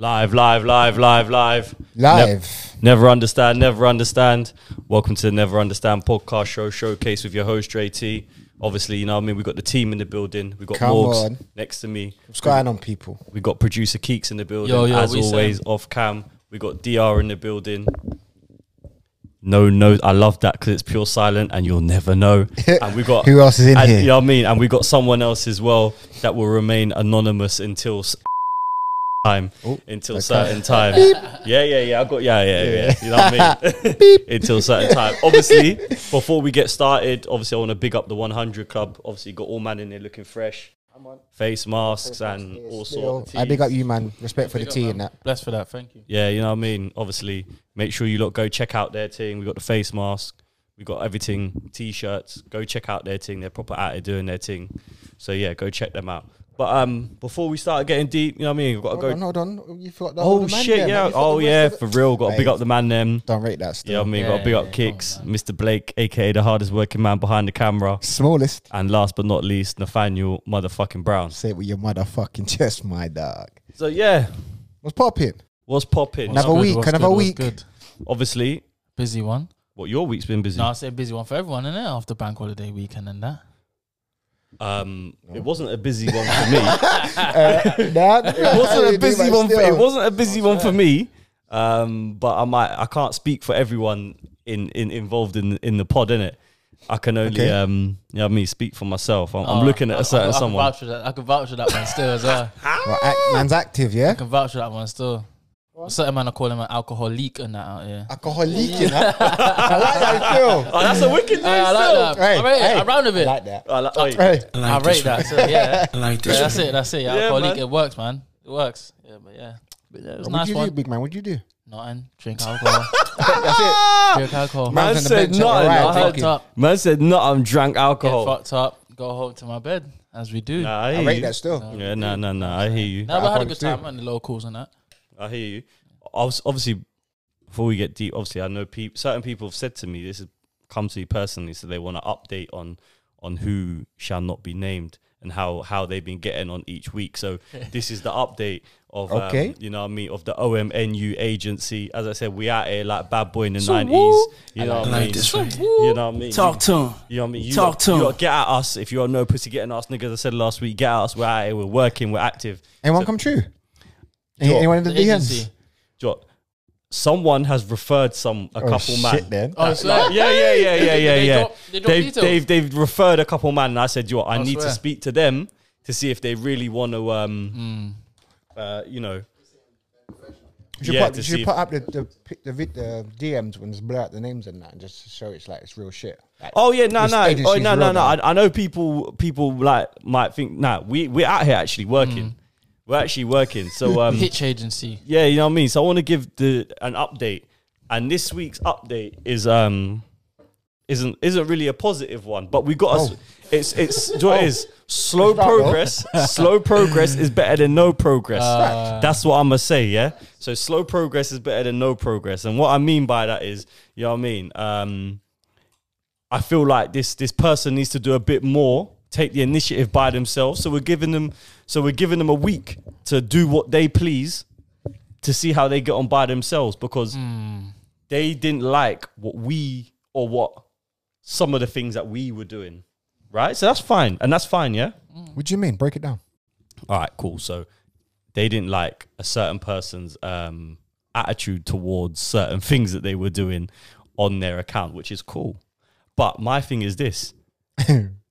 Live, live, live, live, live. Live. Never understand, never understand. Welcome to the Never Understand podcast show showcase with your host Dre T. Obviously, you know what I mean. We've got the team in the building. We've got Come Morgs on. next to me. What's going on, people? We've got producer Keeks in the building. Yo, yo, as we always, off cam. We got DR in the building. No, no, I love that because it's pure silent and you'll never know. And we got Who else is in and, here? You know what I mean? And we got someone else as well that will remain anonymous until s- time. Oh, until okay. certain time. Yeah, yeah, yeah. I got yeah, yeah, yeah. You know what I mean? until certain time. Obviously, before we get started, obviously I want to big up the 100 Club. Obviously, got all man in there looking fresh, Come on. face masks and all sorts. I big up you, man. Respect for the tea and that. Blessed for that. Thank you. Yeah, you know what I mean. Obviously, make sure you lot go check out their thing. We got the face mask, we got everything, t-shirts. Go check out their thing. They're proper out there doing their thing. So yeah, go check them out. But um, before we start getting deep, you know what I mean. We've got to Hold go. on, hold on. You forgot the oh the shit, man. yeah. You Oh yeah, for real. Got to big up the man them. Don't rate that still. You know what I mean. Yeah, got to big up yeah, Kicks, on, Mr. Blake, aka the hardest working man behind the camera, Smallest. and last but not least, Nathaniel motherfucking Brown. Say it with your motherfucking chest, my dog. So yeah, What's popping? what's popping? Another What's good, week, what's another good, week. Good. Obviously, Busy one. what your week's been busy. No, I say busy one for everyone, innit? After bank holiday weekend and that. Um, it wasn't a busy one for me. Uh, nah, it wasn't a busy one. For, it wasn't a busy one for me. Um, but I might. I can't speak for everyone in, in involved in in the pod. In it, I can only Okay. um, you know what I mean, speak for myself. I'm, I'm Oh, looking at I- a certain I, I Can someone. vouch for that. I can vouch for that one still as well. Well, act, man's active, yeah? I can vouch for that one still. Certain man are calling him an alcoholic and that uh, out here. Alcoholic, you know? I like that still. Oh, that's a wicked name. Hey, I like that. Hey, I rate it. hey. I round of I like that. I like, oi. Hey, I rate that. So yeah, I like Yeah, that's it. That's it. Yeah, Alcoholic. man. It works, man. It works. Yeah, but yeah. But yeah, it was a What'd nice you one. do, big man? What'd you do? Nothing. Drink alcohol. That's it. Drink alcohol. Man- Man Man's on the said bench, nothing. alright, I Get fucked up. Man said nothing. Drank Get alcohol. fucked up. Go home to my bed as we do. Nah, I I rate you. that still. Yeah, no, no, no. I hear you. No, but I had a good time and the locals and that. I hear you. Obs- Obviously, before we get deep, obviously, I know peop certain people have said to me this has come to me personally, so they want to update on on who shall not be named and how how they've been getting on each week. So this is the update of um, Okay. you know what I mean of the OMNU agency. As I said, we out here like bad boy in the So nineties. woo. You know I what I mean? this You know what I mean? Talk to him. You know what I mean? You Talk lot- to you him. get at us if you're no pussy getting us niggas. I said last week, get at us. We're out here. We're working. We're active. Anyone So- come true? Any- Anyone in the, The DMs? agency. Jo- Someone has referred some a Oh, couple man. shit, then. Oh, I swear. Yeah, yeah, yeah, yeah, yeah, They yeah. drop- they drop They've, they've they've referred a couple man, and I said, "Yo, I, I need to speak to them to see if they really want to, um, Mm. uh, you know, should Yeah, put, to you should put up the the, pic- the, the DMs when it's blur out the names and that, and just show it's like it's real shit. Like, Oh yeah, no, no, oh no, no, no. I, I know people, people like might think, nah, we we're out here actually working. We're actually working. So um, Hitch agency. yeah, you know what I mean. So I want to give the an update, and this week's update is um isn't isn't really a positive one, but we got us. Oh. It's it's do you know what it is slow Start, progress. slow progress is better than no progress. Uh, That's what I'm gonna say. Yeah. So slow progress is better than no progress, and what I mean by that is, you know what I mean. Um, I feel like this this person needs to do a bit more, take the initiative by themselves. So we're giving them, so we're giving them a week to do what they please, to see how they get on by themselves because they didn't like what we or what some of the things that we were doing, right? So that's fine, and that's fine, yeah. what do you mean? Break it down. All right, cool. So they didn't like a certain person's um, attitude towards certain things that they were doing on their account, which is cool. But my thing is this,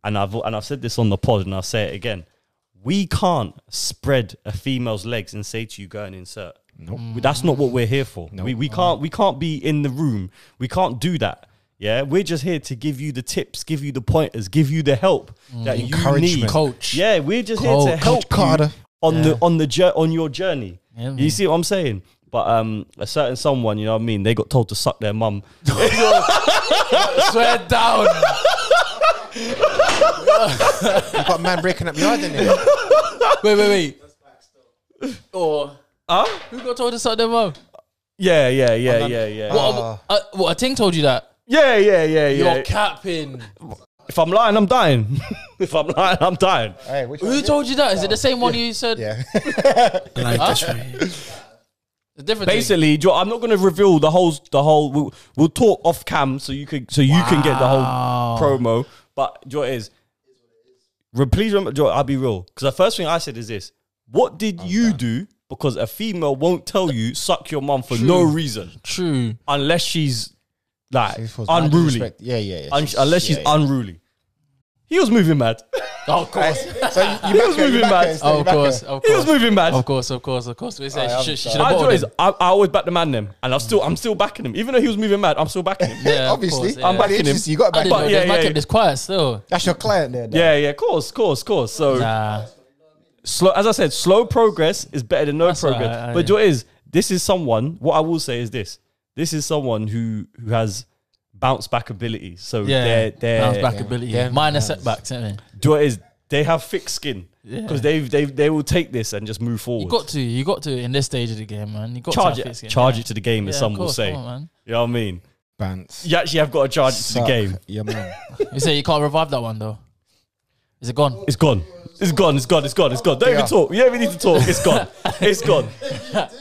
and I've and I've said this on the pod, and I'll say it again: we can't spread a female's legs and say to you, "Go and insert." Nope. That's not what we're here for. We we can't we can't be in the room. We can't do that. Yeah, we're just here to give you the tips, give you the pointers, give you the help that you need. Coach. Yeah, we're just here to Coach. help Coach Carter. you on Yeah. the on the on your journey. Yeah, you see what I'm saying? But um, a certain someone, you know what I mean? They got told to suck their mum. Swear down. You got a man breaking up your yard in there. wait, wait, wait. Or Huh? who got told to suck them up? Yeah, yeah, yeah, yeah, yeah. What? Uh, what? A ting told you that? Yeah, yeah, yeah, yeah. You're capping. if I'm lying, I'm dying. if I'm lying, I'm dying. Hey, which one Who is it? told you that? Is it the same one you said? Yeah. Like this right here. The difference. is- Basically, Joe, I'm not going to reveal the whole. The whole. We'll, we'll talk off cam so you can so you can get the whole promo. But Joe it is. Re- Please remember, Joe. I'll be real because the first thing I said is this: What did you do? Because a female won't tell you suck your mum for no reason True. unless she's like She feels mad unruly. disrespect- Yeah, yeah. yeah. Un- She's- unless she's yeah, yeah. unruly. He was moving mad. Oh, of course. So you, He was moving mad. Oh, of course. Of He was course. moving mad. Of course. Of course. Of course. We say Alright, she, I'm she should have I, bought is. I, I always back the man them, and I'm still I'm still backing him, even though he was moving mad. I'm still backing him. Yeah, Obviously, course, yeah. I'm backing him. You got to back him. But this. yeah, yeah, kept this quiet still. That's your client there. though. Yeah, yeah, of course, of course, of course. So Nah. slow, as I said, slow progress is better than no That's progress. alright, but yeah. what is this is someone. What I will say is this: this is someone who who has bounce back ability. So Yeah. they're they're Bounce back yeah. ability. Yeah. Minor Yeah. setbacks, isn't do what it is they have thick skin Yeah. because they've they they will take this and just move forward. You got to. You got to in this stage of the game, man. You got charge to it, have thick skin, charge yeah. it to the game, as Yeah, some of will say. come on, man. You know what I mean? Bants. You actually have got to charge it to the game. Your man. You say you can't revive that one though. Is it gone? It's gone. It's gone. It's gone. It's gone. It's gone. Don't even talk. You don't even need to talk. It's gone. It's gone.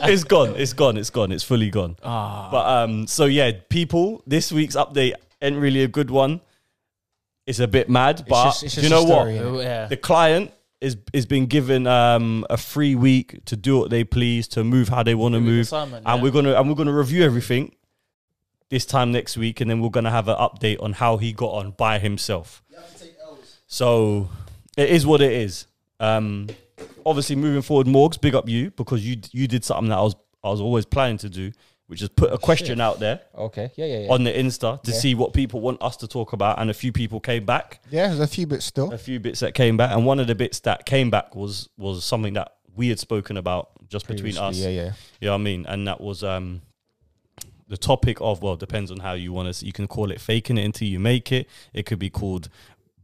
It's gone. It's gone. It's gone. It's fully gone. Ah, But um, so yeah, people, this week's update ain't really a good one. It's a bit mad, but just- it's do you know a story, what? yeah. The client is is been given um a free week to do what they please, to move how they want to Free week move, assignment, and yeah. we're gonna and we're gonna review everything this time next week, and then we're gonna have an update on how he got on by himself. So it is what it is. Um, obviously, moving forward, Morgs, big up you because you you did something that I was I was always planning to do, which is put a question out there Okay. Yeah, yeah, yeah. on the Insta to Yeah. see what people want us to talk about, and a few people came back. yeah, there's a few bits still. A few bits that came back, and one of the bits that came back was was something that we had spoken about just between us. Previously, Yeah, yeah. You know what I mean? And that was um the topic of well, depends on how you want to. You can call it faking it until you make it. It could be called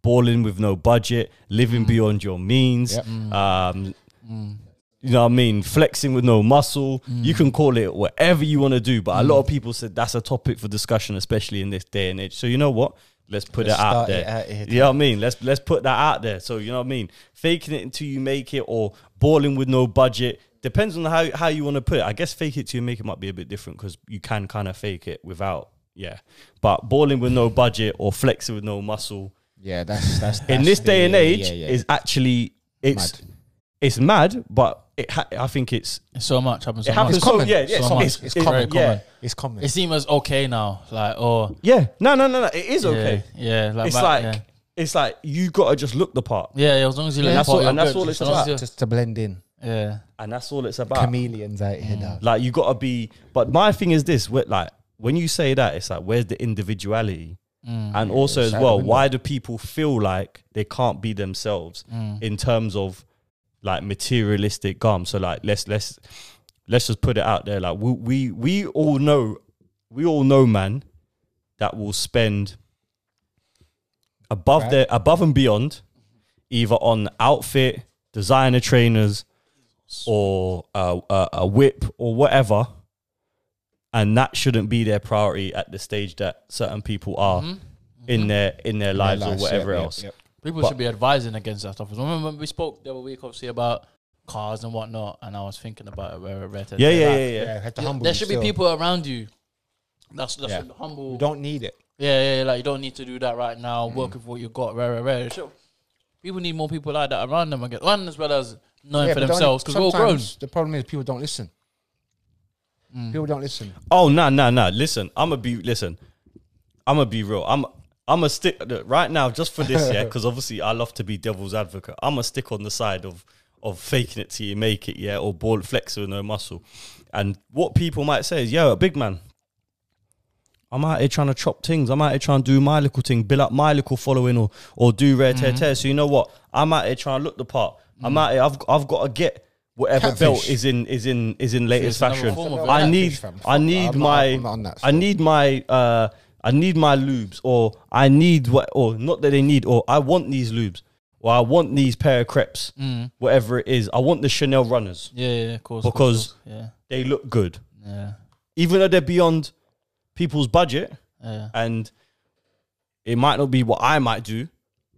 balling with no budget, living mm. beyond your means. Yep. Mm. Um, mm. you know what I mean? Flexing with no muscle. You can call it whatever you want to do. But a lot of people said that's a topic for discussion, especially in this day and age. So you know what? Let's put Let's it out there. it out here. you know what I mean? Let's let's put that out there. So you know what I mean? Faking it until you make it, or balling with no budget. Depends on how how you want to put it. I guess fake it till you make it might be a bit different because you can kind of fake it without, yeah. But balling with no budget or flexing with no muscle Yeah, that's that's, in that's this day and age yeah, yeah. is actually it's Mad. it's mad, but it ha- I think it's so much happens. So it happens. much. So, common. yeah, yeah, So it's, it's, It's it's common. Yeah, it's common. It seems as okay now. Like, oh, yeah. No, no, no, no. It is okay. Yeah, yeah like, It's back- like yeah. it's like you gotta just look the part, yeah, yeah, as long as you look that's the part, all- and that's good. all it's As about. just to blend in. Yeah, and that's all it's about. Chameleons out here, mm. dog. Like you gotta be. But my thing is this: where, like when you say that, it's like where's the individuality? Mm. And also as well, why do people feel like they can't be themselves mm. in terms of like materialistic gum? So like let's let's let's just put it out there. Like we we, we all know we all know man that will spend above Right. their above and beyond either on outfit, designer trainers, or a, a, a whip or whatever, and that shouldn't be their priority at the stage that certain people are in their in their lives lives, or whatever yeah, yeah, else. yeah. people But- should be advising against that stuff. Remember when we spoke the other week, obviously about cars and whatnot, and I was thinking about it. Where, where to Yeah, yeah, yeah, yeah. Yeah, to Yeah, there should still. be people around you. That's that's Yeah. humble. You don't need it. Yeah, yeah, yeah, like you don't need to do that right now. Mm. Work with what you got, rare, rare, rare. Sure. People need more people like that around them, I guess. One as well as knowing Yeah, for themselves because we're all grown. The problem is people don't listen. Mm. People don't listen. Oh no, no, no. Listen, I'm gonna be listen. I'm gonna be real. I'm I'm gonna stick right now just for this, yeah, because obviously I love to be devil's advocate. I'm gonna stick on the side of of faking it till you make it, yeah, or ball flexor with no muscle. And what people might say is, yo, a big man. I'm out here trying to chop things. I'm out here trying to do my little thing, build up my little following, or or do rare tear tear. So you know what? I'm out here trying to look the part. I'm out here. I've I've got to get whatever belt is in is in is in latest It's fashion. I need. I need. I'm my not I need my uh I need my Loubs or I need what or not that they need or I want these Loubs or I want these pair of crepes Mm. whatever it is I want the Chanel runners Yeah, yeah, of course. Because- of course. they look good yeah, yeah, even though they're beyond people's budget yeah, and it might not be what I might do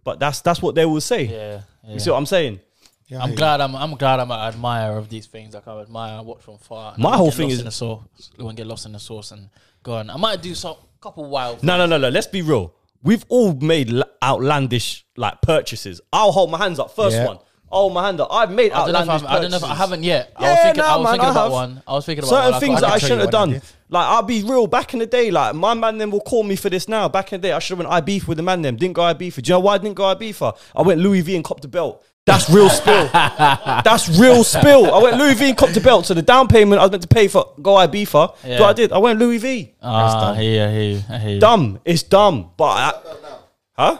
but that's that's what they will say yeah. yeah. you see what I'm saying Yeah, I'm yeah. glad I'm I'm glad I'm an admirer of these things. Like I admire, I watch from far. My whole thing is- in the sauce. I won't get lost in the sauce and go on. I might do some couple wild. No, no, no, no. Let's be real. We've all made l- outlandish like purchases. I'll hold my hands up. First Yeah. one. I'll hold my hand up. I've made I don't, know if outlandish I've, I don't know if I haven't yet. I Yeah, was thinking, nah, I was man, thinking I about have. one. I was thinking about certain one. I things thought that I I could- tell shouldn't have done. did. Like I'll be real. Back in the day, like my man then will call me for this now. Back in the day, I should have went I beef with the man them. Didn't go I beef. Do you know why I didn't go I beef for? I went Louis V and copped the belt. That's real spill. That's real spill. I went Louis V and copped the belt. So the down payment I was meant to pay for go I beef for. Yeah. Do what I did. I went Louis V. Ah, I hear you, I hear you, I hear you. Dumb. It's dumb. But I, huh?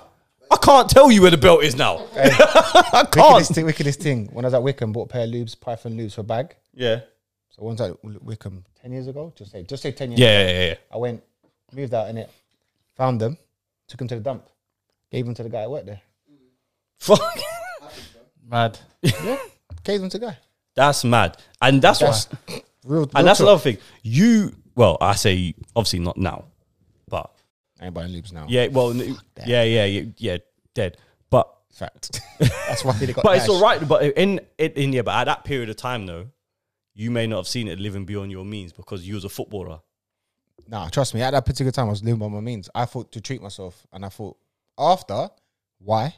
I can't tell you where the belt is now. I can't. Wickedest thing, wickedest thing. When I was at Wickham, bought a pair of Loubs, Python Loubs for a bag. Yeah. So one's at Wickham ten years ago. Just say, just say ten years. Yeah, yeah, yeah, yeah. I went, moved out in it, found them, took them to the dump, gave them to the guy that worked there. Fuck. Mad. Them to the guy. That's mad. And that's, That's what real. real and that's talk. another thing. You well, I say obviously not now, but buying Loubs now. yeah, well, yeah, yeah, yeah, yeah, dead. But fact. that's why they got. but it's all right. But in in, in yeah, but at that period of time though, you may not have seen it living beyond your means because you was a footballer. Nah, trust me. At that particular time, I was living by my means. I thought to treat myself, and I thought after, why?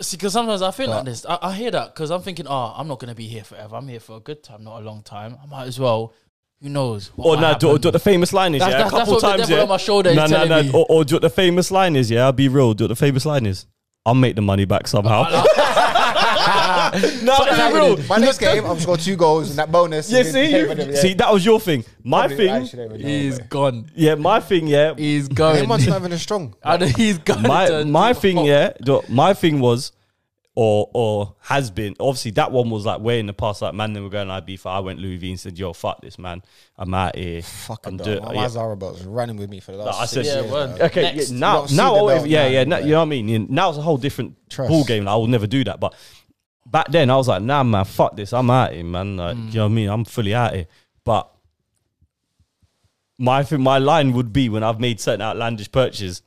See, because sometimes I feel like this. I, I hear that because I'm thinking, oh, I'm not gonna be here forever. I'm here for a good time, not a long time. I might as well. Who knows? what Or no, do, do the famous line is, That's- yeah, that's- a that's couple what the times, devil yeah. on my shoulder is no, no, no. me. Or, or do the famous line is, yeah. I'll be real. Do what the famous line is. I'll make the money back somehow. no, be real. My next game, I've scored two goals and that bonus. Yeah, see, you, for yeah. see, that was your thing. My Probably- thing, actually don't even know, He's but- gone. yeah, my thing, yeah. He's going. Neymar's not even as strong. I know he's gone. my my to- thing, yeah, my thing was, or or has been. Obviously, that one was like way in the past. Like man, they were going IB for. I went Louis V and said, "Yo, fuck this, man. I'm out here. Fuck I'm him, do- dog. My yeah. Zara belt running with me for the last. I six said- Yeah, years, word. bro. Okay, yeah, Next. now You don't see now belt yeah now, yeah now, you know what I mean. Yeah, Now it's a whole different Trust. ball game. I will never do that. But back then, I was like, nah, man, fuck this. I'm out here, man. Like, Mm. you know what I mean? I'm fully out here. But my my line would be when I've made certain outlandish purchases,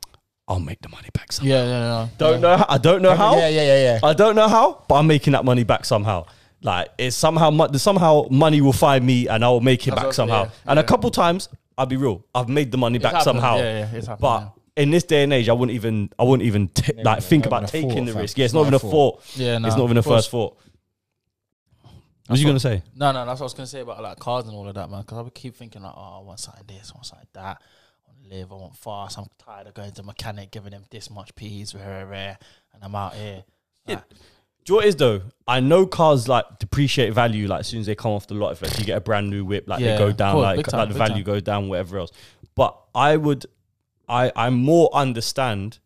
I'll make the money back somehow. Yeah, yeah, yeah. Don't know. I don't know how. Yeah, yeah, yeah, yeah. I don't know how, but I'm making that money back somehow. Like it's somehow somehow money will find me and I will make it That's back what- somehow. yeah, and a couple times, I'll be real, I've made the money back happened, somehow. yeah, yeah, it's happened, but in this day and age, I wouldn't even I wouldn't even t- like think about taking thought, the risk. Yeah, it's not even a thought. Yeah, it's not even a first thought. What was you gonna say? No, no, that's what I was gonna say about like cars and all of that, man. Because I would keep thinking like, oh, I want something this, I want something that. I want to live, I want fast. I'm tired of going to mechanic, giving them this much P's, rare, rare, and I'm out here. Like, Do you know what it is though? I know cars like depreciate value like as soon as they come off the lot. If like you get a brand new whip, like Yeah, they go down, cool, like, time, like the value time. goes down, whatever else. But I would, I I more understand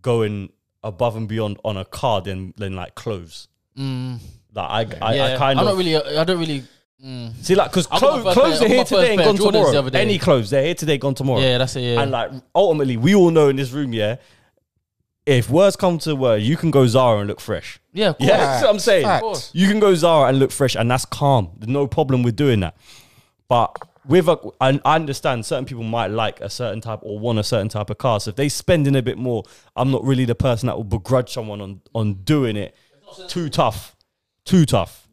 going above and beyond on a car than than like clothes. mm, Like I I, yeah, I kind I'm of not really. I don't really. Mm. see like because my clothes, clothes pair- are here today and gone Jordans tomorrow. other day. Any clothes, they're here today, gone tomorrow. Yeah, that's it. Yeah, And like ultimately, we all know in this room, yeah. If words come to word, you can go Zara and look fresh. yeah, of course. Yeah, that's what I'm saying. You can go Zara and look fresh, and that's calm. There's no problem with doing that. But with a, I understand certain people might like a certain type or want a certain type of car. So if they spending a bit more, I'm not really the person that will begrudge someone on on doing it. Too tough, too tough.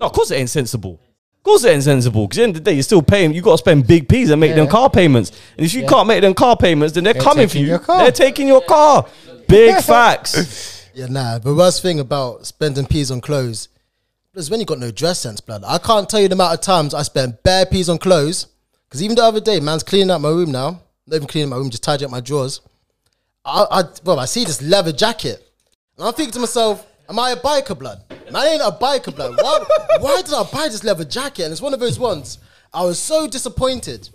No, of course it ain't sensible. Of course it ain't sensible. Because at the end of the day, you're still paying. You got to spend big P's and make them car payments. And if you can't make them car payments, then they're, They're coming for you. your car. They're taking your car. Big facts. Yeah, nah. The worst thing about spending peas on clothes is when you got no dress sense, blood. I can't tell you the amount of times I spent bare peas on clothes. Because even the other day, man's cleaning out my room now. Not even cleaning my room, just tidying up my drawers. I, I, well, I see this leather jacket, and I'm thinking to myself, "Am I a biker, blood? Man, I ain't a biker, blood. Why, why did I buy this leather jacket?" And it's one of those ones. I was so disappointed.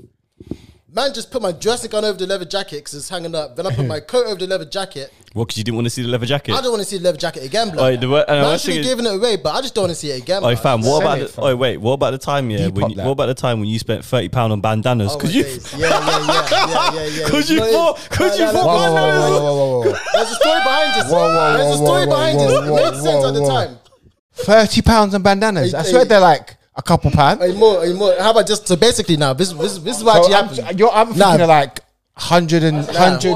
Man just put my dressing gown over the leather jacket because it's hanging up. Then I put my coat over the leather jacket. What? Because you didn't want to see the leather jacket. I don't want to see the leather jacket again, blood. Oi, the wor- and the Man worst should thing have is- given it away, but I just don't want to see it again. Oh, blood. fam, what Sell about it, the? fam. Oh, wait, what about the time? Yeah, Depop when you, that. what about the time when you spent thirty pound on bandanas? Oh, Because my you, days. yeah, yeah, yeah, yeah, yeah, yeah. because you know, thought, it's- because you no, no, thought no, Whoa, whoa, bandanas. whoa, whoa, whoa, whoa, whoa. There's a story behind this. Whoa, whoa, There's a whoa, story whoa, behind whoa, it. whoa, It made sense at the whoa, whoa. time. Thirty pounds on bandanas. Hey, I swear hey. they're like a couple pounds. Are you more? Are you more? How about just so basically now? This this this is what So actually I'm, happened. you're, I'm Nah. thinking of like hundred and hundred.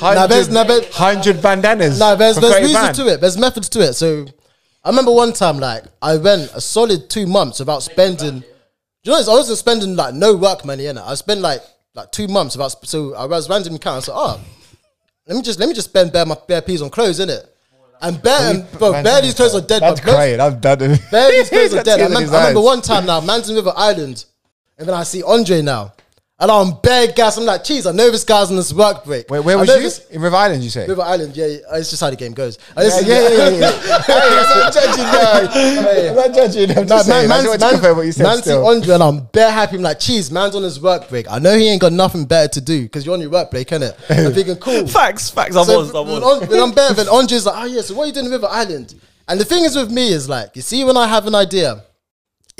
Now, there's- now, there's- hundred bandanas. No, there's there's 30 reasons band. to it. There's methods to it. So I remember one time, like I went a solid two months without spending. You know, I wasn't spending like no work money in it. I spent like like two months without. So I was randomly counting. I was oh, let me just let me just spend bare my bare peas on clothes in it. And bare bro, bare these clothes are dead. That's but great. I'm done. Bare these clothes are dead. I I remember one time now, Manton River Island, and then I see Andre now. And I'm bare gas. I'm like, geez, I know this guy's on this work break. Wait, where I was you? this- In River Island, you say? River Island, yeah, yeah, it's just how the game goes. And Yeah, this is- yeah, yeah, yeah. hey, I'm not judging, no. I'm not judging. I'm No, just saying. I just want to confirm what you said. man still. Andre and I'm bare happy. I'm like, cheese, man's on his work break. I know he ain't got nothing better to do because you're on your work break, innit? I'm thinking, cool. Facts, facts. I So was, I when, was. On- when I'm bare, then Andre's like, oh yeah, so what are you doing in River Island? And the thing is with me is like, you see, when I have an idea,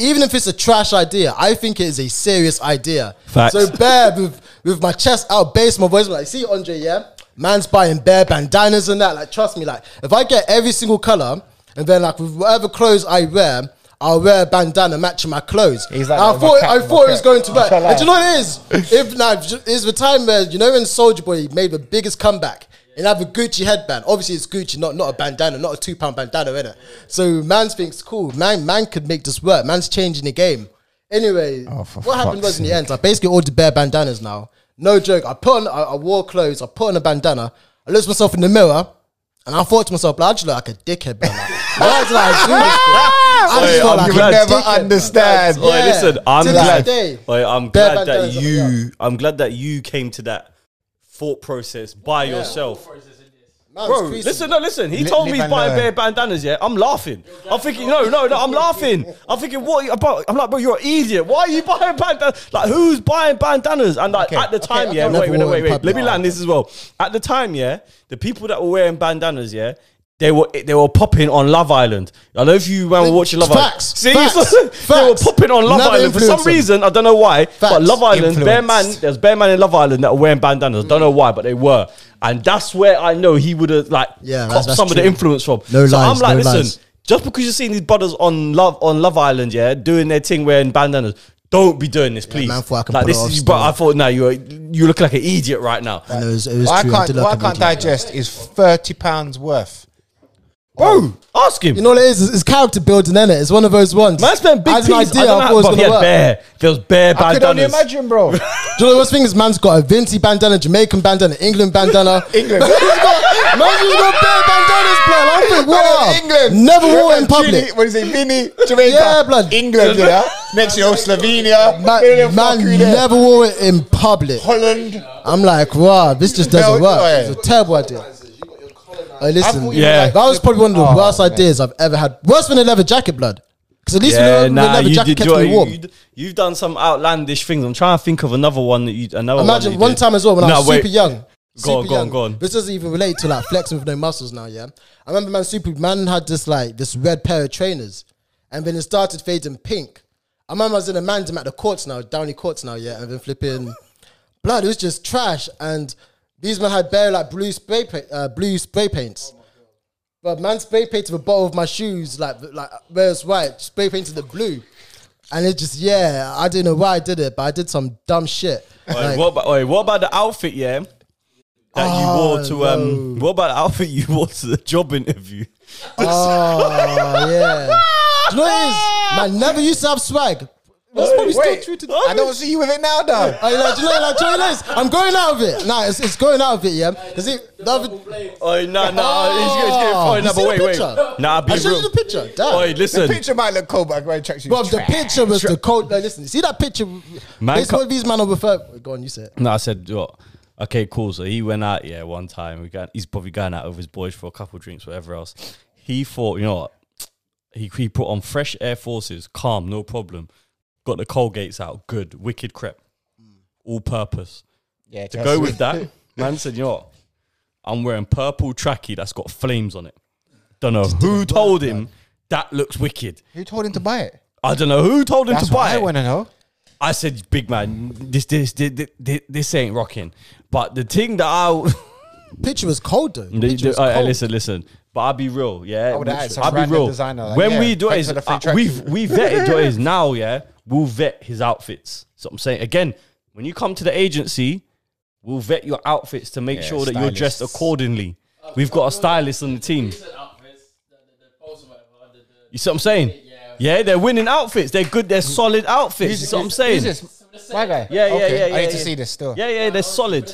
even if it's a trash idea, I think it is a serious idea. Facts. So bare with, with my chest out, bass my voice, like, see Andre, yeah, man's buying bear bandanas and that. Like, trust me, like if I get every single color and then like with whatever clothes I wear. I'll wear a bandana matching my clothes. He's like I thought my I cap, thought it was going to work. And do you know what it is? If now is the time where you know when Soldier Boy made the biggest comeback and have a Gucci headband. Obviously, it's Gucci, not not a bandana, not a two pound bandana, innit? So man thinks cool. Man, man could make this work. Man's changing the game. Anyway, Oh, what happened fuck's was in the end, I basically ordered bare bandanas now. No joke. I put on, I, I wore clothes. I put on a bandana. I looked myself in the mirror. And I thought to myself, "Blood, I just look like a dickhead, bro. Like, why did I do this? bro? I just Wait, felt like You a will glad- never dickhead, bro. understand. Oi, listen, I'm To this glad. day. Oi, I'm glad that bandanas on the you. I'm glad that you came to that thought process by yourself. Man's Bro, listen, no, listen. He Li- told me he's buying learn. bare bandanas. Yeah, I'm laughing. I'm thinking, no, no, no. I'm laughing. I'm thinking, what? are you About? I'm like, bro, you're an idiot. Why are you buying bandanas? Like, who's buying bandanas? And like Okay, at the time, okay. yeah. Wait, wait, wait, wait. Let me land this as well. At the time, yeah, the people that were wearing bandanas, yeah. They were they were popping on Love Island. I don't know if you were watching Love Facts, Island. facts, they were popping on Love Never Island for some them. reason. I don't know why. But Love Island, bare man, there's bare man in Love Island that were wearing bandanas. I don't know why, but they were. And that's where I know he would have like Yeah, that's- copped that's some of the true. influence from. No so I'm like, no listen, lies. just because you're seeing these brothers on Love on Love Island, yeah, doing their thing wearing bandanas. Don't be doing this, please. man, thought I could like pull this it off is, but still. I thought, no, you're you look like an idiot right now, And it was, it was What I true. can't, did look what I like a can't monkey. digest is thirty pounds worth. Bro. Ask him. You know what it is? It's, it's character building, innit? It's one of those ones. Man spent big I had an piece. idea. I I don't thought know, it was but going he to had work. bare. There was bare I could only bandanas. imagine, bro. Do you know what's thing is? Man's got a Vinci bandana, Jamaican bandana, England bandana. England. Man's got, man's just got bare bandanas, blood. I think, wow. England. Never wore in public. What is it? Vinny, Jamaica. Yeah, blood. England, yeah. Next year, Slovenia. Man, man never wore it in public. Holland. I'm like, wow, this just doesn't Belt- work. oh, It's a terrible idea. Hey, listen, Yeah. that was probably one of the Oh, worst man. ideas I've ever had. Worse than a leather jacket, blood. Because at least Yeah, with a nah, leather you jacket did. kept You, me warm. you, you've done some outlandish things. I'm trying to think of another one that you. Another Imagine one, that you one time as well when I No, was wait. super young. Go on, Super go on, young. go on. This doesn't even relate to like flexing with no muscles now, yeah. I remember man super man had this like this red pair of trainers and then it started fading pink. I remember I was in a mandem at the courts now, Downey courts now, yeah, and then flipping blood, it was just trash. And these men had bare like blue spray paint, uh, blue spray paints. But man spray painted the bottom of my shoes, like like where it's white, spray painted the blue. And it just yeah, I didn't know why I did it, but I did some dumb shit. Like- what, about, what about the outfit? Yeah, that you Oh, wore to um. What about the outfit you wore to the job interview? Oh yeah. Do you know what it is? Man, never used to have swag. That's probably still true to. I don't see you with it now, though. I like, do you know, like, do you know what it is? I'm going out of it. Nah, it's, it's going out of it, yeah. Because it, the other, Oh no, no, he's getting, he's getting Oh, fine. you No, see but wait, the wait. picture? Nah, be I showed real. you the picture. Damn. Oi, The picture might look cold, but I'm going to you. Bro, the picture was the cold. Like, listen, see that picture? Man Man, co- what these man are referring. Go on, you say it. No, I said, what? Okay, cool. So he went out, yeah, one time. We got, he's probably going out with his boys for a couple of drinks, whatever else. He thought, you know what? He, he put on fresh Air Forces, calm, no problem. Got the Colgates out, good, wicked crep, all purpose. Yeah, To go with that, man said, you know what? I'm wearing purple trackie that's got flames on it. Don't know who told him that looks wicked. Who told him to buy it? I don't know who told him That's to what buy I it. want to know. I said, big man, this this this, this, this ain't rocking. But the thing that I Picture was cold though. The- Picture the- was alright, cold. listen, listen. But I'll be real, yeah. I would've had some I'll be random real. designer, like, when yeah, we do it, thanks is, for the free uh, tracksuit. we've we vetted what it is now, yeah. We'll vet his outfits. So I'm saying again, when you come to the agency, We'll vet your outfits to make Yeah, sure that you're dressed stylists. accordingly. We've got a stylist on the team. You see what I'm saying? Yeah, they're winning outfits. They're good. They're solid outfits. You see what I'm saying? Who's this? My guy. Yeah, yeah, Okay, yeah, I yeah, need to yeah. see this still. Yeah, yeah, they're solid.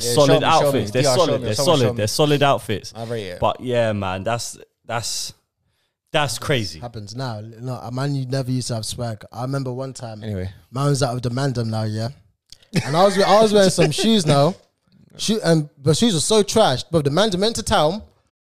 They're Yeah, solid me, outfits. They're DR, solid. me, They're someone solid. They're solid outfits. I rate it. But yeah, man, that's that's that's crazy. Happens now. No, a man you never used to have swag. I remember one time. Anyway, Man was out of the mandem now, yeah. And I was I was wearing some shoes now. Shoe and the shoes were so trashed. But the mandem went to town,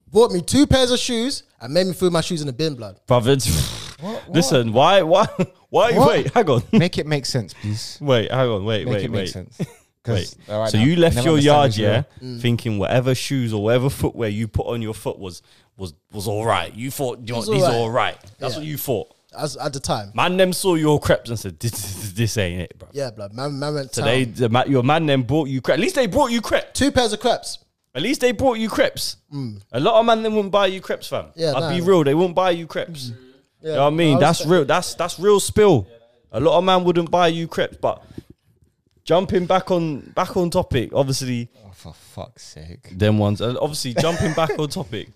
bought me two pairs of shoes, and made me throw my shoes in the bin blood. Brother, listen, why why why What? wait, hang on. make it make sense, please. Wait, hang on, wait, Make wait, it make wait. sense. Wait. 'Cause, all right so now, you left your yard, yeah, real. thinking whatever shoes or whatever footwear you put on your foot was was was all right. You thought you know, was these all are all right. That's Yeah. what you thought. Mm. As at the time. Man, them saw your crepes and said, "This, this, this ain't it, bro." Yeah, blood. Man, man went So town. they, the, your man, then brought you crepes. At least they brought you crepes. two pairs of crepes. At least they brought you crepes. A lot of man then wouldn't buy you crepes, fam. Mm. Yeah, I'd nah. be real. They wouldn't buy you crepes. Yeah, You know what I mean? was that's real. That's that's real spill. A lot of man wouldn't buy you crepes, but jumping back on back on topic, obviously Oh, for fuck's sake. them ones. uh, Obviously jumping back on topic.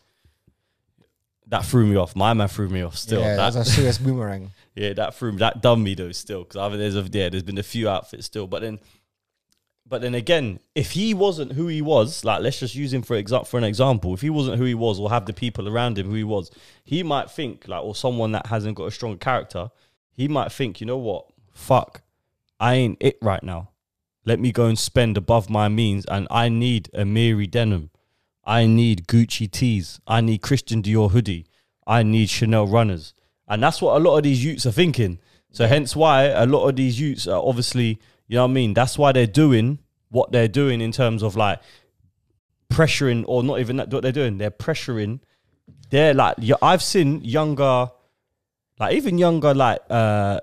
That threw me off. My man threw me off. Still, yeah, that, that's a serious boomerang. yeah, that threw me. That done me though. Still, because there's a yeah, there's been a few outfits still, but then, but then again, if he wasn't who he was, like let's just use him for exa- for an example. If he wasn't who he was, or have the people around him who he was, he might think like, or someone that hasn't got a strong character, he might think, you know what, fuck, I ain't it right now. Let me go and spend above my means, and I need Amiri denim. I need Gucci tees. I need Christian Dior hoodie. I need Chanel runners. And that's what a lot of these youths are thinking. So hence why a lot of these youths are obviously, you know what I mean? That's why they're doing what they're doing in terms of like pressuring or not even that what they're doing. They're pressuring. They're like I've seen younger like even younger like uh,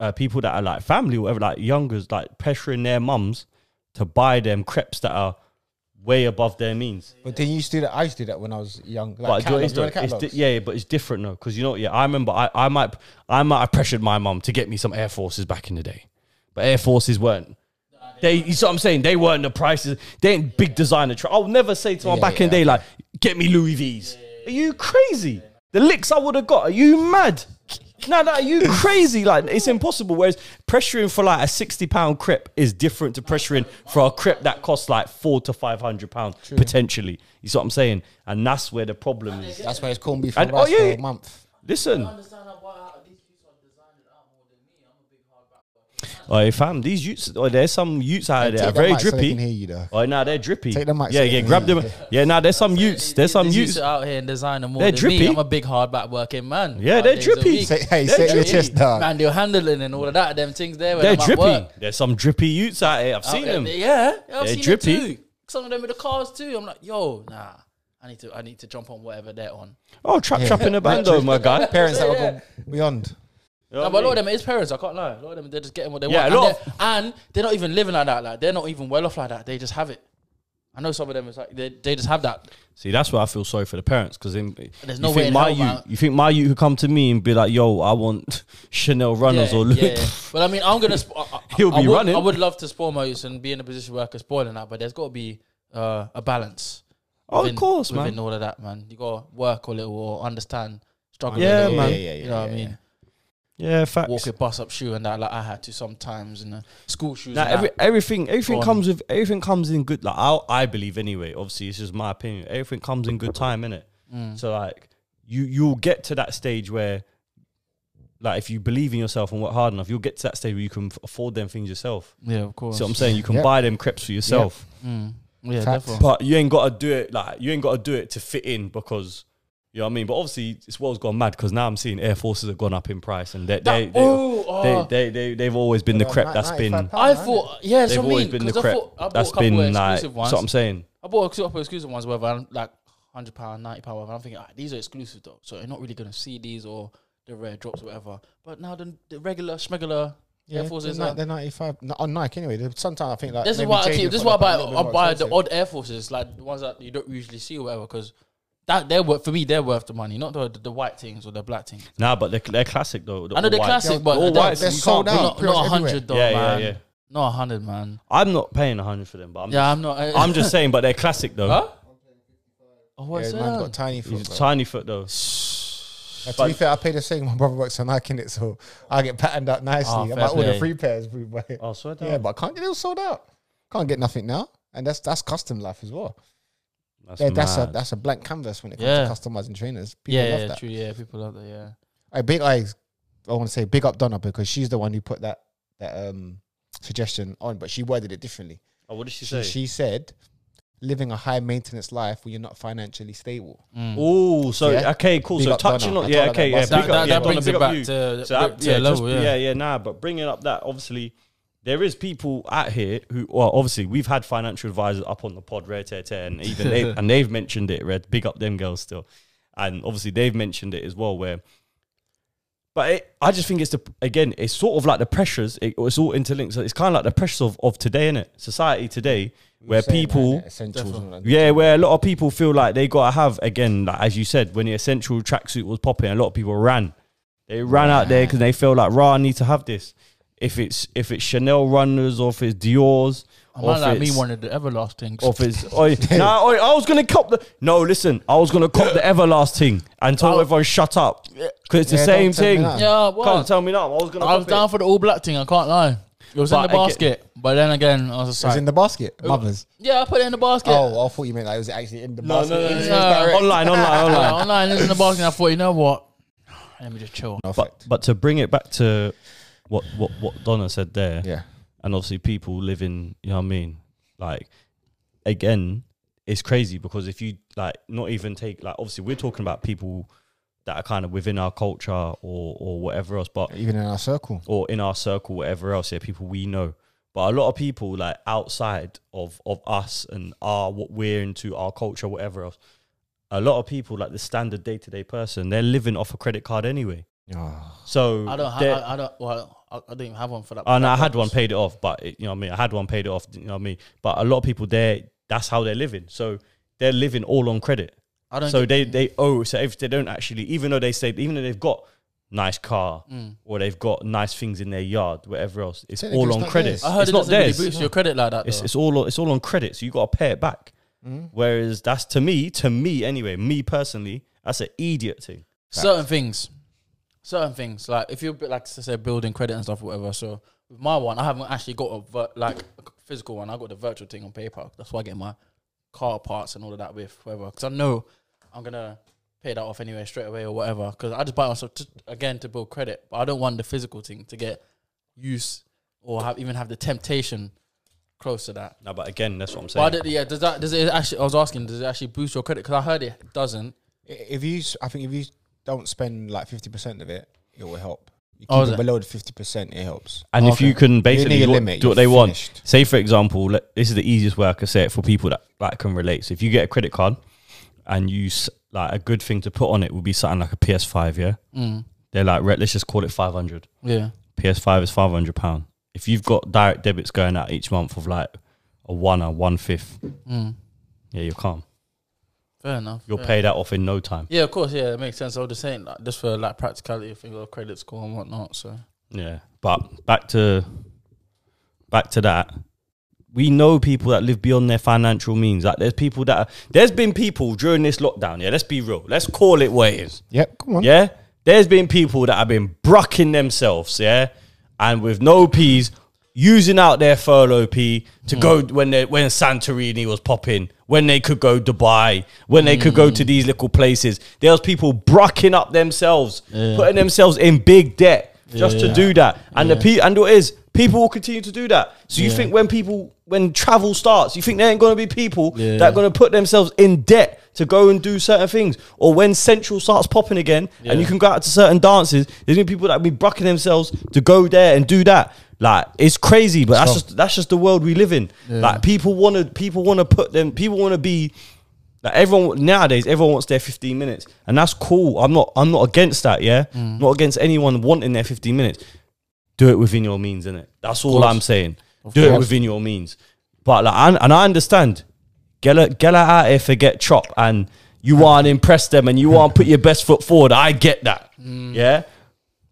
uh people that are like family or whatever, like youngers like pressuring their mums to buy them crepes that are way above their means. But then you used to do that. I used to do that when I was young. Like But do you know it is catalogs, It's di- yeah, yeah, but it's different though, because you know, yeah, I remember I, I might I might have pressured my mum to get me some Air Forces back in the day, but Air Forces weren't. They, you see what I'm saying? They weren't the prices. They ain't big designer. Tra- I'll never say to my Yeah, back in the day like, get me Louis V's. Are you crazy? The licks I would have got. Are you mad? No, no, you crazy? Like it's impossible. Whereas pressuring for like a sixty pound crip is different to pressuring for a crip that costs like four to five hundred pounds potentially. You see what I'm saying? And that's where the problem is. That's why it's corned beef And- and oh, rice yeah. for a month. Listen. Oh, fam, these youths, oh, there's some youths out there Take very mic so they drippy. can hear you though. Oh, now they're drippy. Take the mic Yeah, so yeah, they can grab hear them. Yeah, now there's some youths. There's some These youths. youths are out here and designing more They're than drippy. me. I'm a big hard back working man. Yeah, Five they're days a drippy. week. Say, hey, They're say your drippy. chest down. Man, they're handling and all of that. Them things there. When They're I'm at drippy. work. There's some drippy youths out here. I've Out seen there, them. Yeah, I've They're seen drippy. It too. Some of them with the cars too. I'm like, yo, nah. I need to. I need to jump on whatever they're on. Oh, trap trap in the bando, my guy. Parents that will Yeah. go beyond. You know No, what but I a lot of them is parents. I can't lie. A lot of them they're just getting what they Yeah, want, a lot and, they're, and they're not even living like that. Like they're not even well off like that. They just have it. I know some of them is like they, they just have that. See, that's why I feel sorry for the parents because There's you no way think in my hell, you, man. you think my you could come to me and be like, "Yo, I want Chanel runners yeah, or yeah, yeah. But I mean, I'm gonna. Sp- I, I- He'll I be would, running. I would love to spoil my youth and be in a position where I could spoil in that, but there's got to be uh, a balance. Oh, of within- course, man. Within all of that, man, you got to work a little or understand, struggle. Yeah, a little, man. Yeah, yeah, yeah, You yeah, know what yeah, I mean? Yeah, facts. Walk a bus up shoe and that, like I had to sometimes in the school shoes. Now, and every, that. everything, everything comes with everything comes in good. Like I, I believe anyway. Obviously, it's just my opinion. Everything comes in good time, innit? Mm. So like, you you'll get to that stage where, like, if you believe in yourself and work hard enough, you'll get to that stage where you can f- afford them things yourself. Yeah, of course. See what I'm saying? You can Yeah. buy them crepes for yourself, Mm. Yeah, definitely. but you ain't got to do it like you ain't got to do it to fit in because. You know what I mean? But obviously, this world's gone mad because now I'm seeing Air Forces have gone up in price, and they, they, That- they, oh, oh. they, they, they, they've always been the Well, crepe ni- that's been I thought, yeah, that's They've what I always mean. been the 'cause I crep. thought- I bought a couple been of like. exclusive That's ones. what I'm saying. I bought a couple of exclusive ones, whether I'm like hundred pound, ninety pound, whatever. I'm thinking ah, these are exclusive though, so you're not really gonna see these or the rare drops or whatever. But now the, the regular schmegular Yeah, Air Forces they're, are. ni- they're 95 no, on Nike anyway. They're- Sometimes I think like This is why I keep. This is why I buy. I buy the odd Air Forces, like the ones that you don't usually see or whatever, because that they're worth for me. They're worth the money, not the the, the white things or the black things. Nah, but they're, they're classic though. the I know all they're white. classic, Yo, but all they're, whites, They're you sold can't- out. not pretty not much hundred though, Yeah, yeah, man. yeah. Not a hundred, man. I'm not paying a hundred for them, but I'm Yeah, I'm not. I'm just saying, but they're classic though. Huh? Oh, what's Yeah, man's that? got tiny foot. He's bro. tiny foot though. Uh, to be fair, I pay the same. My brother works on Nike, in it, so I get patterned up nicely. Oh, I fair might order play. three pairs. But Oh, swear down. yeah, but I can't get it all sold out. Can't get nothing now, and that's that's custom life as well. That's, Yeah, that's a that's a blank canvas when it comes Yeah. to customizing trainers. People Yeah, love yeah, that. true. Yeah, people love that. Yeah. I big I I want to say big up Donna because she's the one who put that that um suggestion on, but she worded it differently. oh, what did she She, say? she said, living a high maintenance life when you're not financially stable. Mm. Oh, so Yeah. okay, cool. Big So touching on, I yeah, okay, yeah, last That, up, that, yeah, that brings it back you. to, So that, to yeah, a just- yeah, Yeah. yeah, nah. But bringing up that, obviously, there is people out here who, well, obviously, we've had financial advisors up on the pod, rare tear tear, and even they and they've mentioned it. Red, big up them girls still, and obviously they've mentioned it as well. Where, but it, I just think it's the again, it's sort of like the pressures. It, it's all interlinked. So it's kind of like the pressures of of today, innit? Society today, where people. man, essentials. and all that. Yeah, where a lot of people feel like they gotta have again, like as you said, when the essential tracksuit was popping, a lot of people ran. They ran out there because they feel like, "Rah, I need to have this." If it's if it's Chanel runners or if it's Dior's A or if like me it's wanted the everlasting. or if it's oi, nah, oi, I was gonna cop the no. Listen, I was gonna cop the everlasting and tell Oh. everyone shut up because it's the Yeah, same don't tell me thing. that. Yeah, Can't tell me now. I was gonna. I was cop down it. for the all black thing. I can't lie. It was in But the I get- basket, but then again, I was just It was like, in the basket, mothers. yeah, I put it in the basket. Oh, I thought you meant like it was actually in the No, basket. no, no, no, no. direct. online, online, Yeah, online. online, it was in the basket. And I thought, you know what? Let me just chill. No But but to bring it back to what what what Donna said there, yeah, and obviously people living, you know what I mean? Like, again, it's crazy because if you like not even take like obviously we're talking about people that are kind of within our culture or or whatever else, but even in our circle. or in our circle, whatever else, yeah, people we know. But a lot of people like outside of of us and our what we're into, our culture, whatever else. A lot of people, like the standard day to day person, they're living off a credit card anyway. Oh, So I don't they're- have. I, I don't. Well, I, I don't even have one for that. Oh no, I had one paid it off, but it, you know what I mean. I had one paid it off, you know what I mean. But a lot of people there, that's how they're living. So they're living all on credit. I don't. So they they owe. So if they don't actually, even though they say, even though they've got nice car Mm. or they've got nice things in their yard, whatever else, it's Technically, all on credit. theirs. I heard it's it not doesn't really theirs. boost your credit like that. It's though. it's all it's all on credit. So you got to pay it back. Mm. Whereas that's to me, to me anyway, me personally, that's an idiot thing. certain things, certain things. Like if you're like to say building credit and stuff, whatever. So with my one, I haven't actually got a vir- like a physical one. I got the virtual thing on paper. That's why I get my car parts and all of that with whatever. Because I know I'm gonna pay that off anyway straight away or whatever. Because I just buy myself to, again to build credit, but I don't want the physical thing to get use or have even have the temptation close to that. No, but again, that's what I'm saying. I did, yeah, does that does it actually? I was asking, does it actually boost your credit? Because I heard it doesn't. if you, I think if you don't spend like fifty percent of it, it will help. You keep Oh, is it it? below the fifty percent, it helps. And if you Okay. can You're basically near do what, limit, do what you're they want. finished. Say for example, let, this is the easiest way I could say it for people that like can relate. So if you get a credit card and you s- like a good thing to put on it would be something like a PS5. Yeah, Mm, they're like "Right, let's just call it 500. yeah. PS5 is 500 pound. If you've got direct debits going out each month of like a one or one fifth, Mm. yeah, you're calm. Fair enough. You'll fair pay that off in no time. Yeah, of course. Yeah, it makes sense. I was just saying, like, just for like practicality, if you got credit score and whatnot. So Yeah, but back to back to that. We know people that live beyond their financial means. Like there's people that are, there's been people during this lockdown. Yeah, let's be real. Let's call it what it is. Yep, come on. Yeah, there's been people that have been brucking themselves. Yeah, and with no peas, using out their furlough P to hmm. go when they when Santorini was popping, when they could go Dubai, when they could go to hmm. these little places. There was people brucking up themselves, putting themselves in big debt just to Yeah. do that. And the pe- and what is people will continue to do that. So you Yeah. think when people when travel starts, you think there ain't gonna be people Yeah. that are gonna put themselves in debt to go and do certain things, or when Central starts popping again, and you can go out to certain dances, there's gonna be people that be brucking themselves to go there and do that. Like it's crazy, but that's just that's just the world we live in. Like people want to people want to put them people want to be like everyone nowadays everyone wants their 15 minutes and that's cool. I'm not I'm not against that, yeah? Not against anyone wanting their 15 minutes. Do it within your means, innit? That's all. I'm saying. Do it within your means. But like and, and I understand. Get get out here, forget chop, and you want to impress them, and you want to put your best foot forward. I get that, Mm. yeah.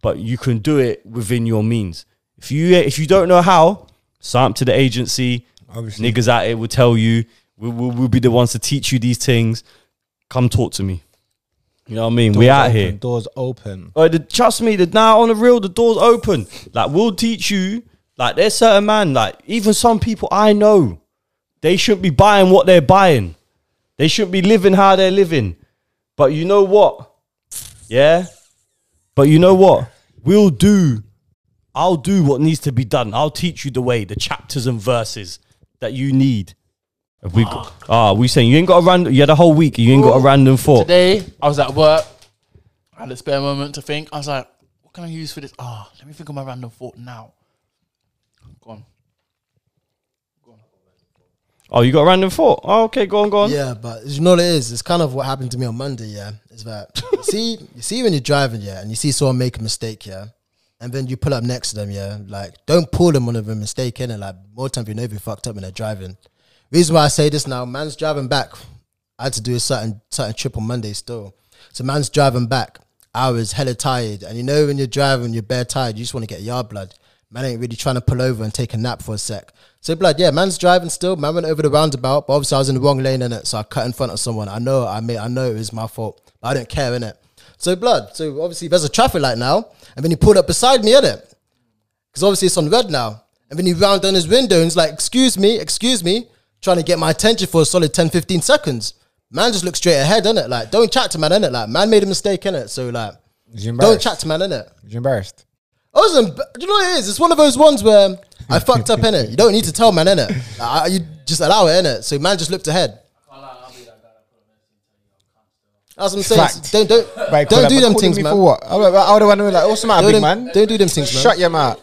But you can do it within your means. If you if you don't know how, sign up to the agency. Obviously. Niggas out here will tell you. We'll, we'll, we'll be the ones to teach you these things. Come talk to me. You know what I mean? we Doors out open, here. Doors open. Uh, the, trust me, the now on the real, the door's open. Like we'll teach you. Like there's certain man, like even some people I know, they shouldn't be buying what they're buying. They shouldn't be living how they're living. But you know what? Yeah. But you know what? We'll do. I'll do what needs to be done. I'll teach you the way, the chapters and verses that you need. Have we got, ah, we saying you ain't got a random. You had a whole week. You ain't got a random thought. Today, I was at work. I had a spare moment to think. I was like, what can I use for this? Ah, let me think of my random thought now. Go on. Oh, you got a random thought. Oh, okay, go on, go on. Yeah, but you know what it is? It's kind of what happened to me on Monday, yeah. Is that see you see when you're driving, yeah, and you see someone make a mistake, yeah, and then you pull up next to them, yeah, like don't pull them on a mistake, innit? Like more times you know if you fucked up when they're driving. Reason why I say this now, man's driving back. I had to do a certain certain trip on Monday still. So man's driving back. I was hella tired. And you know when you're driving, you're bare tired, you just want to get yard blood. Man ain't really trying to pull over and take a nap for a sec. So blood, yeah, man's driving still. Man went over the roundabout, but obviously I was in the wrong lane in it, so I cut in front of someone. I know, I mean, I know it was my fault, but I don't care in it. So blood, so obviously there's a traffic light now, and then he pulled up beside me in it, because obviously it's on red now. And then he round down his window and he's like, "Excuse me, excuse me," trying to get my attention for a solid 10, 15 seconds. Man just looked straight ahead, innit? Like, don't chat to man, innit? Like, man made a mistake, innit? So like, don't chat to man, innit? Was you embarrassed? I wasn't. Do you know what it is? It's one of those ones where I fucked up in it. You don't need to tell man in it. You just allow it in it. So man just looked ahead. That's what I'm saying. Fact. Don't don't Right, don't do them things, man. For what? I would, I would have like, what's the matter, Don't, big them- man? don't do them things, man. Shut your mouth.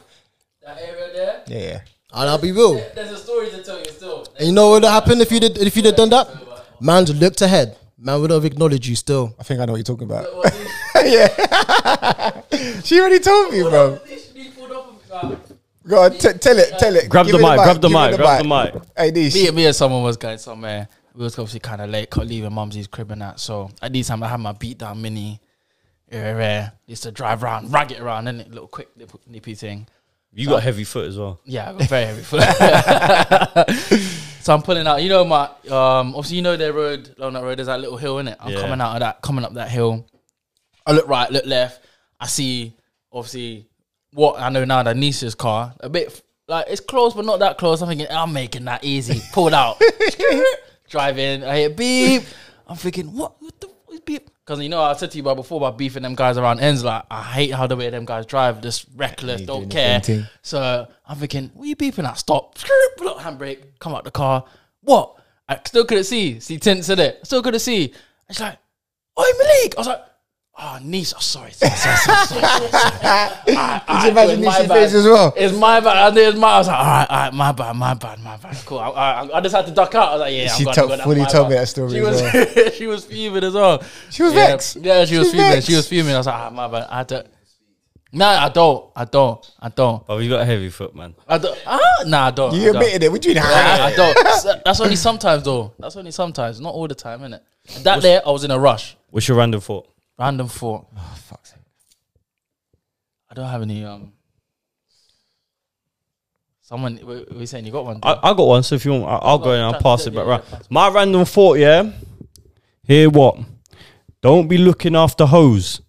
That area there, Yeah, yeah. And I'll be real. there's a story to tell you still. And you know what would have happened if you did if you'd have done that? Man just looked ahead. Man would have acknowledged you still. I think I know what you're talking about. yeah. she already told me, bro. Uh, Go on, t- tell it, tell it. Grab Give the me mic, grab the give me mic, grab the mic. Hey, Nish. me, me and someone was going somewhere. We was obviously kind of late, cut leaving mumsy's crib and that. So at this time, I had my beat down mini. Yeah. Used to drive around, rag it around, innit? Little quick nip- nippy thing. You got heavy foot as well. Yeah, I got very heavy foot. so I'm pulling out. You know my um. Obviously, you know their road. On that road, there's that little hill in it. I'm Yeah. coming out of that, coming up that hill. I look right, look left. I see obviously what I know now. That niece's car, a bit like it's close, but not that close. I'm thinking I'm making that easy. Pulled out, driving. I hear beep. I'm thinking what? What the what is beep? Because you know I said to you about before about beefing them guys around ends. Like I hate how the way them guys drive, just reckless, You don't doing the care. thing. So I'm thinking, what are you beeping at? Stop. Pull up handbrake. Come out the car. What? I still couldn't see. See tints in it. Still couldn't see. It's like, oh, Malik. I was like, oh, niece. Oh, sorry. sorry, sorry, sorry, sorry, sorry. Alright, Did you imagine it was my bad. face as well? It's my bad. I think it's my. I was like, all right, all right, my bad, my bad, my bad. Cool. I, I, I just had to duck out. I was like, yeah, She I'm gonna told- fully my told me that story She as was, she was fuming as well. She was yeah, vexed. Yeah, she was She's fuming. vexed. She was fuming. I was like, ah, my bad. I had to. No, I don't. I don't. I don't. Oh, you got a heavy foot, man. I don't. Ah, nah, I don't. You I don't. admitted it. What do you mean? Yeah, I don't. That's only sometimes though. That's only sometimes, not all the time, innit? That day I was in a rush. What's your random thought? Random thought. Oh, fuck's sake. I don't have any. Um. Someone, we, we saying you got one? I, I got one, so if you want, I, I'll go and I'll pass yeah, it back yeah, round. yeah, pass it. My random thought, yeah. Hear what? Don't be looking after hoes.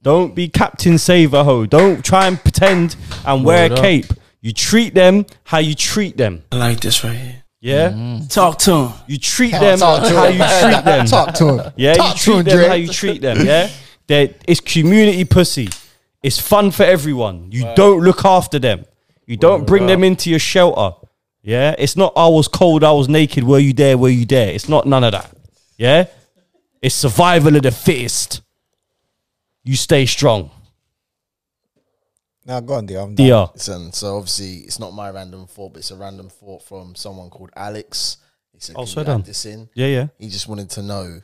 Don't be Captain Save a hoe. Don't try and pretend and wear Word a up. cape. You treat them how you treat them. I like this right here. Yeah, Mm-hmm. Talk to them. you treat them Talk to how you treat them. Talk to him. Yeah, Talk you to him, treat them Dre. how you treat them. Yeah, They're, it's community pussy. It's fun for everyone. You don't look after them. You don't bring them into your shelter. Yeah, it's not I was cold, I was naked. Were you there? Were you there? It's not none of that. Yeah, it's survival of the fittest. You stay strong. Now go on, dear. I'm done. Dear. Listen, so obviously it's not my random thought, but it's a random thought from someone called Alex. He said, Oh, "Can so you add done. this in?" Yeah, yeah. He just wanted to know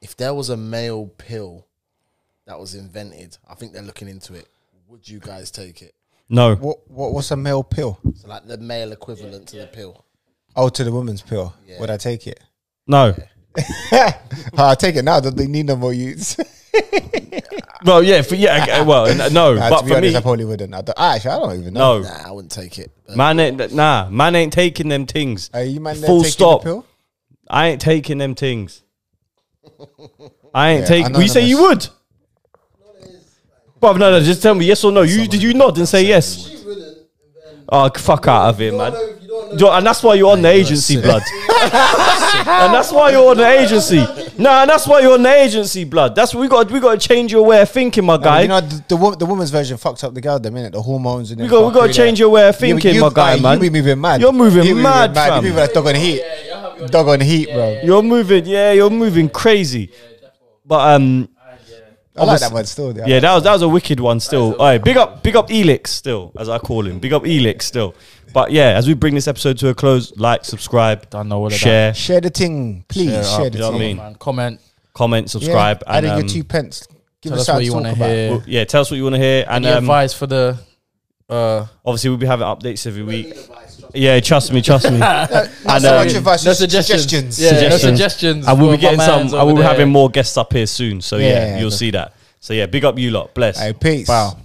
if there was a male pill that was invented. I think they're looking into it. Would you guys take it? No. What, what what's a male pill? So like the male equivalent to the pill. Oh, to the woman's pill. Yeah. Would I take it? No. I'll take it now. Don't they need no more youths? Well, yeah, for, yeah, okay, well, no, Nah, but to be for honest, me, I probably wouldn't. I don't, actually, I don't even know. no, Nah, I wouldn't take it. Man ain't nah, man ain't taking them things. Are you man there Full taking stop. The pill? I ain't taking them things. I ain't Yeah, taking. Well, you say you would. Bruv, no, no, just tell me yes or no. You did you nod and say yes? Oh, fuck out of it, man. Jo- And that's why you're on the agency, blood. and that's why you're on the agency. Nah, and that's why you're on the agency, blood. That's what we got. We got to change your way of thinking, my No, guy. you know the, the, wo- the woman's version fucks up the girl, the minute the hormones and we got. We got to change your way of thinking, my guy, man. You be moving mad. You're moving You be mad, fam. You moving like dog on heat. Dog on heat, bro. You're moving. Yeah, you're moving crazy. But um, I like that one still. Yeah, that was that was a wicked one. Still, Alright, big up, big up Elix. Still, as I call him, big up Elix. Still, but yeah, as we bring this episode to a close, like, subscribe, Don't know what it share, Share the thing, please. Share Share, up, the you know what I thing. mean? man. Comment. comment, subscribe, Yeah, and adding um, your two pence. Give Tell us us what something you to want to talk about. hear. well, yeah, tell us what you want to hear, and Any um, advice for the uh obviously we'll be having updates every week. Yeah, trust me, trust me. Not and so much advice, no just suggestions. suggestions. Yeah, no Suggestions. suggestions. and we'll be getting some. I over will be having more guests up here soon. So yeah, Yeah, you'll the- see that. So yeah, big up you lot. Bless. Hey, peace. Wow.